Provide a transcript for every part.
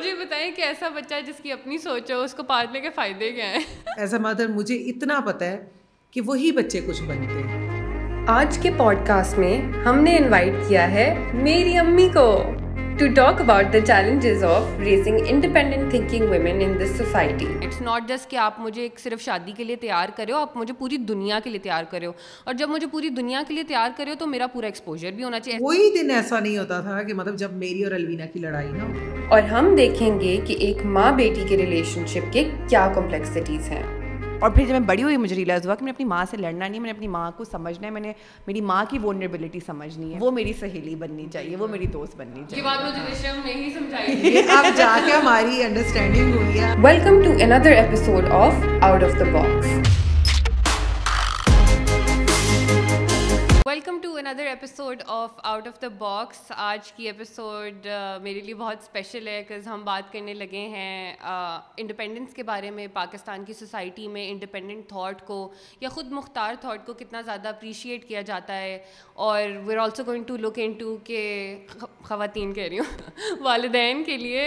مجھے بتائیں کہ ایسا بچہ ہے جس کی اپنی سوچ ہے اس کو پالنے کے فائدے کیا ہیں ایز اے مدر مجھے اتنا پتہ ہے کہ وہی بچے کچھ بنتے آج کے پوڈ کاسٹ میں ہم نے انوائٹ کیا ہے میری امی کو to talk about the challenges of raising independent thinking women in this society. It's not just صرف شادی کے لیے تیار ہو آپ مجھے پوری دنیا کے لیے تیار ہو اور جب مجھے پوری دنیا کے لیے تیار ہو تو میرا پورا ایکسپوجر بھی ہونا چاہیے کوئی دن ایسا نہیں ہوتا تھا کہ مطلب جب میری اور الوینا کی لڑائی اور ہم دیکھیں گے کہ ایک ماں بیٹی کے ریلیشن شپ کے کیا کمپلیکسٹیز ہیں اور پھر جب میں بڑی ہوئی مجھے ریلائز ہوا کہ میں اپنی ماں سے لڑنا نہیں میں نے اپنی ماں کو سمجھنا ہے میں نے میری ماں کی وونریبلٹی سمجھنی ہے وہ میری سہیلی بننی چاہیے وہ میری دوست بننی چاہیے ہماری انڈرسٹینڈنگ ہوئی ہے welcome to another episode of of out the box welcome to another episode of out of the box آج کی ایپیسوڈ میرے لیے بہت اسپیشل ہے بکاز ہم بات کرنے لگے ہیں انڈیپینڈنس کے بارے میں پاکستان کی سوسائٹی میں انڈیپینڈنٹ تھاٹ کو یا خود مختار تھاٹ کو کتنا زیادہ اپریشیٹ کیا جاتا ہے اور we're also going to look into کہ خواتین کہہ رہی ہوں والدین کے لیے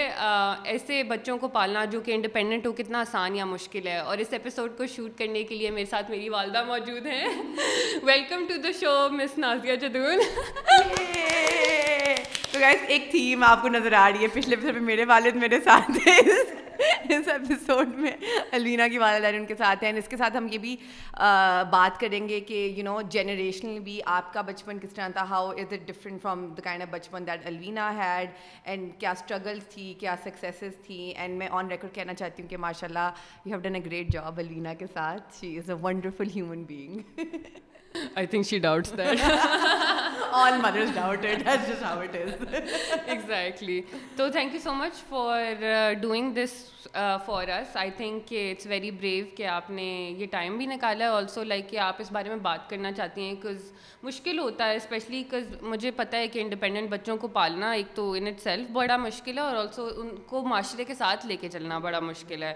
ایسے بچوں کو پالنا جو کہ انڈیپینڈنٹ ہو کتنا آسان یا مشکل ہے اور اس ایپیسوڈ کو شوٹ کرنے کے لیے میرے ساتھ میری والدہ موجود ہیں welcome to the show miss Nazia Jadoon ایک تھیم آپ کو نظر آ رہی ہے پچھلے پہ میرے والد میرے ساتھ اس ایپیسوڈ میں الوینا کی والا ان کے ساتھ ہیں اس کے ساتھ ہم یہ بھی بات کریں گے کہ یو نو جنریشنلی بھی آپ کا بچپن کس طرح تھا how is it different from the kind of بچپن دیٹ الوینا ہیڈ اینڈ کیا اسٹرگلس تھی کیا سکسیسز تھیں اینڈ میں آن ریکارڈ کہنا چاہتی ہوں کہ ماشاء اللہ you have done a great job Alvina کے ساتھ she is a wonderful human being I think she doubts that all doubt exactly تو thank you so much for doing this for I think کہ it's very brave کہ آپ نے یہ time بھی نکالا ہے آلسو لائک کہ آپ اس بارے میں بات کرنا چاہتی ہیں مشکل ہوتا ہے اسپیشلی مجھے پتا ہے کہ انڈیپینڈنٹ بچوں کو پالنا ایک تو ان اٹ سیلف بڑا مشکل ہے اور آلسو ان کو معاشرے کے ساتھ لے کے چلنا بڑا مشکل ہے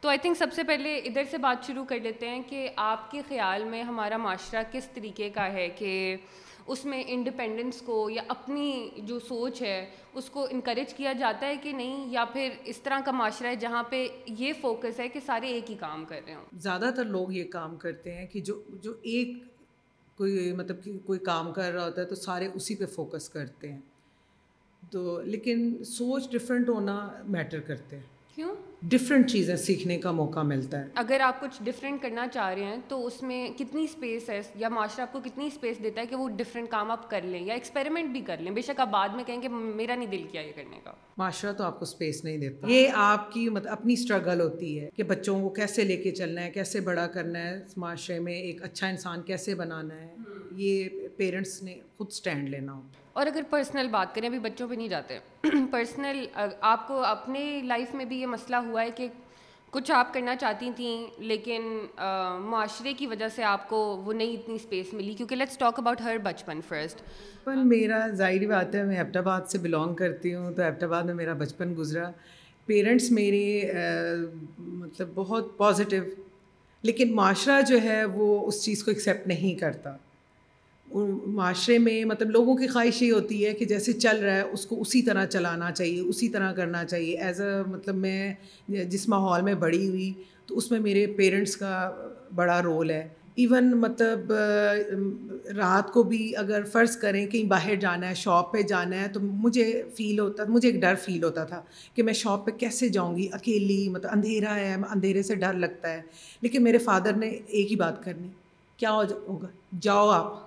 تو آئی تھنک سب سے پہلے ادھر سے بات شروع کر لیتے ہیں کہ آپ کے خیال میں ہمارا معاشرہ کس طریقے کا ہے کہ اس میں انڈیپینڈنس کو یا اپنی جو سوچ ہے اس کو انکریج کیا جاتا ہے کہ نہیں یا پھر اس طرح کا معاشرہ ہے جہاں پہ یہ فوکس ہے کہ سارے ایک ہی کام کر رہے ہوں زیادہ تر لوگ یہ کام کرتے ہیں کہ جو جو ایک کوئی مطلب کہ کوئی کام کر رہا ہوتا ہے تو سارے اسی پہ فوکس کرتے ہیں تو لیکن سوچ ڈفرینٹ ہونا میٹر کرتے ہیں کیوں ڈفرینٹ چیزیں سیکھنے کا موقع ملتا ہے اگر آپ کچھ ڈفرینٹ کرنا چاہ رہے ہیں تو اس میں کتنی اسپیس ہے یا معاشرہ آپ کو کتنی اسپیس دیتا ہے کہ وہ ڈفرینٹ کام آپ کر لیں یا ایکسپیریمنٹ بھی کر لیں بے شک آپ بعد میں کہیں کہ میرا نہیں دل کیا یہ کرنے کا معاشرہ تو آپ کو اسپیس نہیں دیتا ہاں۔ یہ آپ کی مطلب اپنی اسٹرگل ہوتی ہے کہ بچوں کو کیسے لے کے چلنا ہے کیسے بڑا کرنا ہے معاشرے میں ایک اچھا انسان کیسے بنانا ہے ہاں۔ یہ پیرنٹس نے خود سٹینڈ لینا ہو اور اگر پرسنل بات کریں ابھی بچوں پہ نہیں جاتے پرسنل آپ کو اپنے لائف میں بھی یہ مسئلہ ہوا ہے کہ کچھ آپ کرنا چاہتی تھیں لیکن معاشرے کی وجہ سے آپ کو وہ نہیں اتنی اسپیس ملی کیونکہ لیٹس ٹاک اباؤٹ ہر بچپن فرسٹ بچپن میرا ظاہری بات ہے میں آباد سے بلانگ کرتی ہوں تو آباد میں میرا بچپن گزرا پیرنٹس میری مطلب بہت پازیٹیو لیکن معاشرہ جو ہے وہ اس چیز کو ایکسیپٹ نہیں کرتا معاشرے میں مطلب لوگوں کی خواہش یہ ہوتی ہے کہ جیسے چل رہا ہے اس کو اسی طرح چلانا چاہیے اسی طرح کرنا چاہیے ایز اے مطلب میں جس ماحول میں بڑی ہوئی تو اس میں میرے پیرنٹس کا بڑا رول ہے ایون مطلب رات کو بھی اگر فرض کریں کہیں باہر جانا ہے شاپ پہ جانا ہے تو مجھے فیل ہوتا مجھے ایک ڈر فیل ہوتا تھا کہ میں شاپ پہ کیسے جاؤں گی اکیلی مطلب اندھیرا ہے اندھیرے سے ڈر لگتا ہے لیکن میرے فادر نے ایک ہی بات کرنی کیا ہوگا جاؤ آپ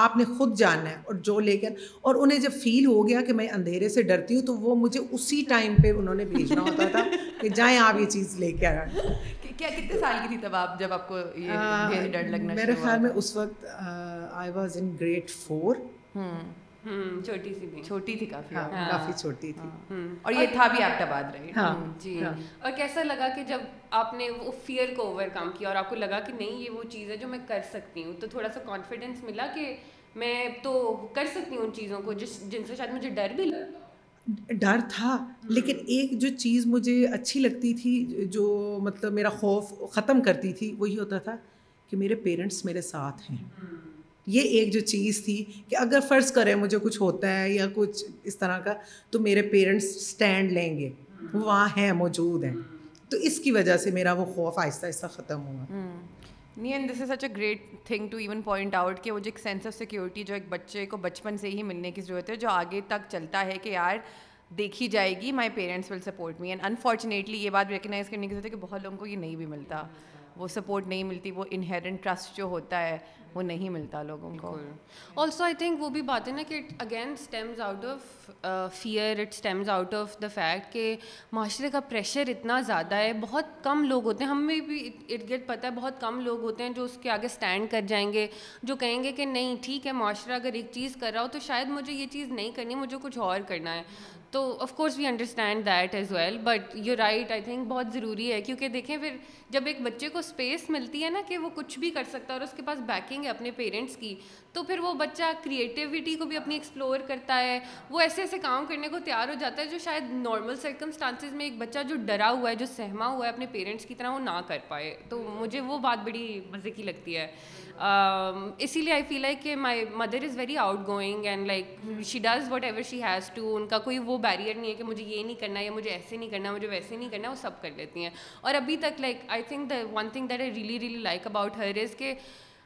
آپ نے خود جاننا ہے اور جو لے کر اور انہیں جب فیل ہو گیا کہ میں اندھیرے سے ڈرتی ہوں تو وہ مجھے اسی ٹائم پہ انہوں نے بھیجنا ہوتا تھا کہ جائیں آپ یہ چیز لے کے کتنے سال کی تھی تب آپ جب آپ کو یہ ڈر لگنا میرے خیال میں اس وقت I was in grade four چھوٹی سی بھی چھوٹی تھی کافی ہاں، ہاں، کافی چھوٹی تھی ہاں، اور یہ تھا بھی آپ آباد رہے جی اور کیسا لگا کہ جب آپ نے وہ فیئر کو اوور کم کیا اور آپ کو لگا کہ نہیں یہ وہ چیز ہے جو میں کر سکتی ہوں تو تھوڑا سا کانفیڈینس ملا کہ میں تو کر سکتی ہوں ان چیزوں کو جس جن سے شاید مجھے ڈر بھی لگا ڈر تھا لیکن ایک جو چیز مجھے اچھی لگتی تھی جو مطلب میرا خوف ختم کرتی تھی وہی ہوتا تھا کہ میرے پیرنٹس میرے ساتھ ہیں یہ ایک جو چیز تھی کہ اگر فرض کریں مجھے کچھ ہوتا ہے یا کچھ اس طرح کا تو میرے پیرنٹس اسٹینڈ لیں گے وہاں ہیں موجود ہیں تو اس کی وجہ سے میرا وہ خوف آہستہ آہستہ ختم ہوا نہیں this is such a great thing to even point out کہ وہ جو ایک سینس آف سیکورٹی جو ایک بچے کو بچپن سے ہی ملنے کی ضرورت ہے جو آگے تک چلتا ہے کہ یار دیکھی جائے گی my parents will support me and unfortunately یہ بات ریکگنائز کرنے کی ضرورت ہے کہ بہت لوگوں کو یہ نہیں بھی ملتا وہ سپورٹ نہیں ملتی وہ انہیرنٹ ٹرسٹ جو ہوتا ہے وہ نہیں ملتا لوگوں کو آلسو آئی تھنک وہ بھی بات ہے نا کہ again stems out of fear it stems out of the fact کہ معاشرے کا پریشر اتنا زیادہ ہے بہت کم لوگ ہوتے ہیں ہمیں بھی ارد گرد پتہ ہے بہت کم لوگ ہوتے ہیں جو اس کے آگے اسٹینڈ کر جائیں گے جو کہیں گے کہ نہیں ٹھیک ہے معاشرہ اگر ایک چیز کر رہا ہو تو شاید مجھے یہ چیز نہیں کرنی مجھے کچھ اور کرنا ہے تو of course we understand that as well but you right I think بہت ضروری ہے کیونکہ دیکھیں پھر جب ایک بچے کو اسپیس ملتی ہے نا کہ وہ کچھ بھی کر سکتا ہے اور اس کے پاس بیکنگ ہے اپنے پیرنٹس کی تو پھر وہ بچہ کریٹیوٹی کو بھی اپنی ایکسپلور کرتا ہے وہ ایسے ایسے کام کرنے کو تیار ہو جاتا ہے جو شاید نارمل سرکمسٹانسز میں ایک بچہ جو ڈرا ہوا ہے جو سہما ہوا ہے اپنے پیرنٹس کی طرح وہ نہ کر پائے تو مجھے وہ بات بڑی مزے کی لگتی ہے اسی لیے آئی فیل لائک کہ my mother is very outgoing and like she does whatever she has to ان کا کوئی وہ بیریئر نہیں ہے کہ مجھے یہ نہیں کرنا یا مجھے ایسے نہیں کرنا مجھے ویسے نہیں کرنا وہ سب کر لیتی ہیں اور ابھی تک like like I think the one thing that really really about her is کہ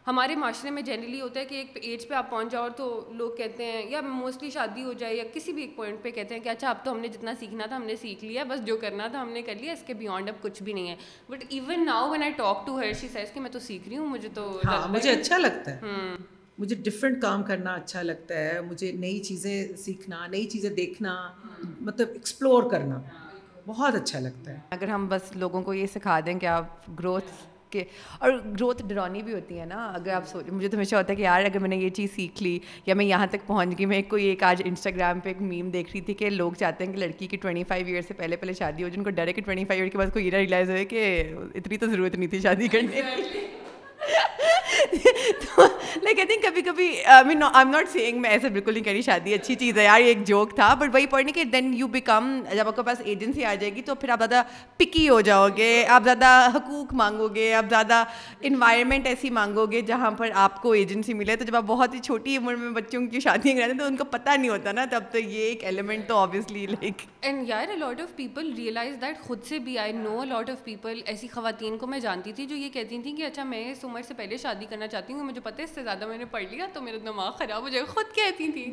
ہمارے معاشرے میں جنرلی ہوتا ہے کہ ایک ایج پہ آپ پہنچ جاؤ تو لوگ کہتے ہیں یا موسٹلی شادی ہو جائے یا کسی بھی ایک پوائنٹ پہ کہتے ہیں کہ اچھا اب تو ہم نے جتنا سیکھنا تھا ہم نے سیکھ لیا بس جو کرنا تھا ہم نے کر لیا اس کے بیانڈ اب کچھ بھی نہیں ہے but even now when I talk to her she کہ میں تو سیکھ رہی ہوں مجھے ہاں، مجھے تو اچھا لگتا ہے مجھے ڈفرینٹ کام کرنا اچھا لگتا ہے مجھے نئی چیزیں سیکھنا نئی چیزیں دیکھنا مطلب ایکسپلور کرنا بہت اچھا لگتا ہے اگر ہم بس لوگوں کو یہ سکھا دیں کہ آپ گروتھ کے اور گروتھ ڈرونی بھی ہوتی ہے نا اگر آپ سوچ مجھے تو ہمیشہ ہوتا ہے کہ یار اگر میں نے یہ چیز سیکھ لی یا میں یہاں تک پہنچ گئی میں کوئی ایک آج انسٹاگرام پہ ایک میم دیکھ رہی تھی کہ لوگ چاہتے ہیں کہ لڑکی کی ٹوئنٹی فائیو ایئر سے پہلے پہلے شادی ہو جن کو ڈر ہے کہ ٹوئنٹی فائیو ایئر کے بعد کوئی ریلائز ہوئے کہ اتنی تو ضرورت نہیں تھی شادی کرنے کی لائک آئی تھنک کبھی کبھی I mean I'm not seeing میں ایسا بالکل نہیں کری شادی اچھی چیز ہے یار ایک جوک تھا بٹ وہی پڑھنے کہ دین یو بیکم جب آپ کے پاس ایجنسی آ جائے گی تو پھر آپ زیادہ پکی ہو جاؤ گے آپ زیادہ حقوق مانگو گے آپ زیادہ انوائرمنٹ ایسی مانگو گے جہاں پر آپ کو ایجنسی ملے تو جب آپ بہت ہی چھوٹی عمر میں بچوں کی شادیاں ہیں تو ان کو پتہ نہیں ہوتا نا تب تو یہ ایک ایلیمنٹ تو آبویسلی لائک اینڈ یار آف پیپل ریئلائز دیٹ خود سے بھی I know a lot of people ایسی خواتین کو میں جانتی تھی جو یہ کہتی تھیں کہ اچھا میں اس عمر سے پہلے شادی نہیں کرنا چاہتی ہوں مجھے پتہ ہے اس سے زیادہ میں نے پڑھ لیا تو میرا دماغ خراب ہو جائے گا خود کہتی تھی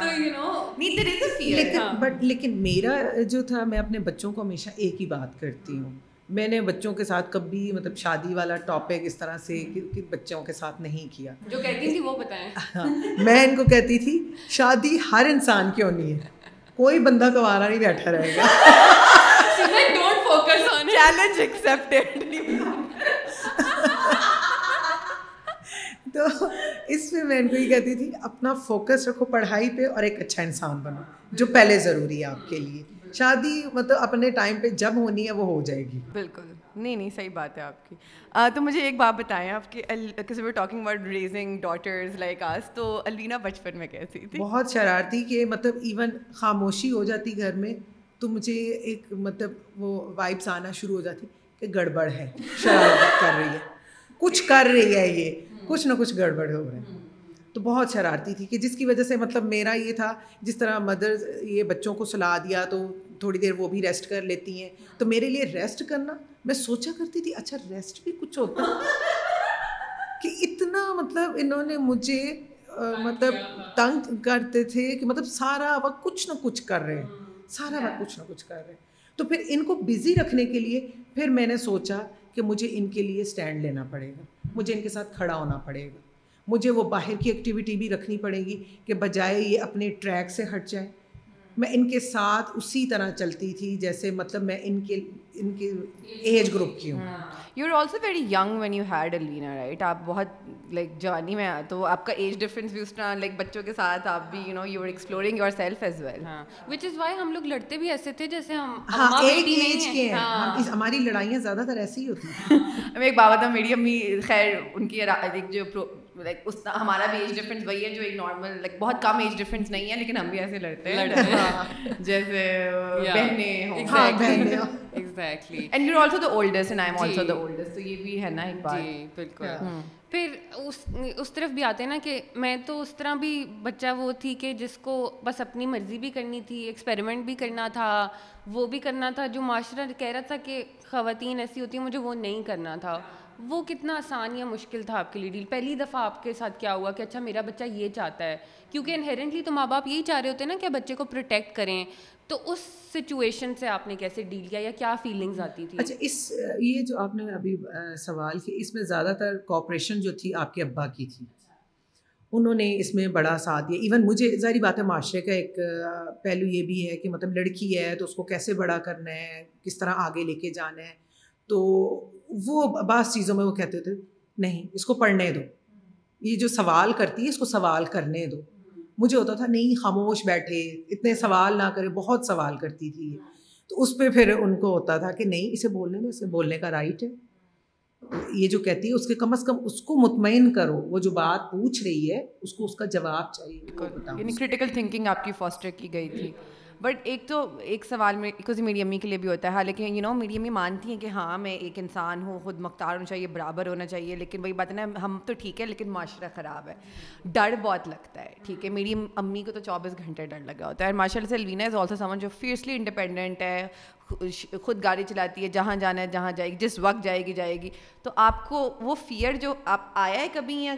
تو بٹ ہاں۔ لیکن میرا جو تھا میں اپنے بچوں کو ہمیشہ ایک ہی بات کرتی ہوں میں نے بچوں کے ساتھ کبھی مطلب شادی والا ٹاپک اس طرح سے ہاں۔ بچوں کے ساتھ نہیں کیا جو کہتی تھی وہ بتائیں ہاں۔ میں ان کو کہتی تھی شادی ہر انسان کی ہونی ہے کوئی بندہ گوارا نہیں بیٹھا رہے گا چیلنج ایکسیپٹیڈ تو اس میں میں ان کو یہ کہتی تھی اپنا فوکس رکھو پڑھائی پہ اور ایک اچھا انسان بنو جو پہلے ضروری ہے آپ کے لیے شادی مطلب اپنے ٹائم پہ جب ہونی ہے وہ ہو جائے گی بالکل نہیں نہیں صحیح بات ہے آپ کی تو مجھے ایک بات بتائیں آپ کی talking about raising daughters like us تو الینا بچپن میں کیسی تھی بہت شرارتی کہ مطلب ایون خاموشی ہو جاتی گھر میں تو مجھے ایک مطلب وہ وائبس آنا شروع ہو جاتی کہ گڑبڑ ہے شرارت کر رہی ہے کچھ کر رہی ہے یہ کچھ نہ کچھ گڑبڑ ہو رہے ہیں تو بہت شرارتی تھی کہ جس کی وجہ سے مطلب میرا یہ تھا جس طرح مدر یہ بچوں کو سلا دیا تو تھوڑی دیر وہ بھی ریسٹ کر لیتی ہیں تو میرے لیے ریسٹ کرنا میں سوچا کرتی تھی اچھا ریسٹ بھی کچھ ہوتا کہ اتنا مطلب انہوں نے مجھے مطلب تنگ کرتے تھے کہ مطلب سارا وقت کچھ نہ کچھ کر رہے ہیں سارا وقت کچھ نہ کچھ کر رہے ہیں تو پھر ان کو بزی رکھنے کے لیے پھر میں نے سوچا کہ مجھے ان کے لیے اسٹینڈ لینا پڑے گا مجھے ان کے ساتھ کھڑا ہونا پڑے گا مجھے وہ باہر کی ایکٹیویٹی بھی رکھنی پڑے گی کہ بجائے یہ اپنے ٹریک سے ہٹ جائیں میں ان کے ساتھ اسی طرح چلتی تھی جیسے مطلب میں ان کے ان کی ایج گروپ کی ہوں you are also very young when you had Alina right آپ بہت لائک جوانی میں تو آپ کا ایج ڈفرینس بھی اس طرح لائک بچوں کے ساتھ آپ بھی you know you are exploring yourself as well which is why ہم لوگ لڑتے بھی ایسے تھے جیسے ہم ہاں ایک ایج کے ہیں ہاں۔ ہاں، ہماری لڑائیاں زیادہ تر ایسی ہی ہوتی ہیں ایک بابا تھا میری امی خیر ان کی ایک جو لائک اس ہمارا بھی ایج ڈفرینس وہی ہے جو ایک نارمل لائک بہت کم ایج ڈفرینس نہیں ہے لیکن ہم بھی ایسے لڑتے ہیں جیسے بہنیں exactly and you also the oldest and I'm also the oldest تو یہ بھی ہے نا ایک بات بالکل پھر اس اس طرف بھی آتے ہیں نا کہ میں تو اس طرح بھی بچہ وہ تھی کہ جس کو بس اپنی مرضی بھی کرنی تھی ایکسپیریمنٹ بھی کرنا تھا وہ بھی کرنا تھا جو معاشرہ کہہ رہا تھا کہ خواتین ایسی ہوتی ہیں مجھے وہ نہیں کرنا تھا وہ کتنا آسان یا مشکل تھا آپ کے لیے ڈیل پہلی دفعہ آپ کے ساتھ کیا ہوا کہ اچھا میرا بچہ یہ چاہتا ہے کیونکہ انہیرنٹلی تو ماں باپ یہی چاہ رہے ہوتے ہیں نا کہ بچے کو پروٹیکٹ کریں تو اس سچویشن سے آپ نے کیسے ڈیل کیا یا کیا فیلنگز آتی تھی اچھا اس یہ جو آپ نے ابھی سوال کیا اس میں زیادہ تر کوپریشن جو تھی آپ کے ابا کی تھی انہوں نے اس میں بڑا ساتھ دیا ایون مجھے ظاہری بات ہے معاشرے کا ایک پہلو یہ بھی ہے کہ مطلب لڑکی ہے تو اس کو کیسے بڑا کرنا ہے کس طرح آگے لے کے جانا ہے تو وہ بعض چیزوں میں وہ کہتے تھے نہیں اس کو پڑھنے دو یہ جو سوال کرتی ہے اس کو سوال کرنے دو مجھے ہوتا تھا نہیں خاموش بیٹھے اتنے سوال نہ کرے بہت سوال کرتی تھی یہ تو اس پہ پھر ان کو ہوتا تھا کہ نہیں اسے بولنے دو اسے بولنے کا رائٹ ہے یہ جو کہتی ہے اس کے کم از کم اس کو مطمئن کرو وہ جو بات پوچھ رہی ہے اس کو اس کا جواب چاہیے تھنکنگ یعنی آپ کی فاسٹر کی گئی تھی بٹ ایک تو ایک سوال میں کچھ میری امی کے لیے بھی ہوتا ہے حالانکہ یو نو میری امی مانتی ہیں کہ ہاں میں ایک انسان ہوں خود مختار ہونا چاہیے برابر ہونا چاہیے لیکن وہی بات ہے نا ہم تو ٹھیک ہے لیکن معاشرہ خراب ہے ڈر بہت لگتا ہے ٹھیک ہے میری امی کو تو چوبیس گھنٹے ڈر لگا ہوتا ہے ماشاء اللہ سے الوینا از آلسو سمن جو فیئرسلی انڈیپینڈنٹ ہے خود گاڑی چلاتی ہے جہاں جانا ہے جہاں جائے گی جس وقت جائے گی جائے گی تو آپ کو وہ فیئر جو آپ آیا ہے کبھی یا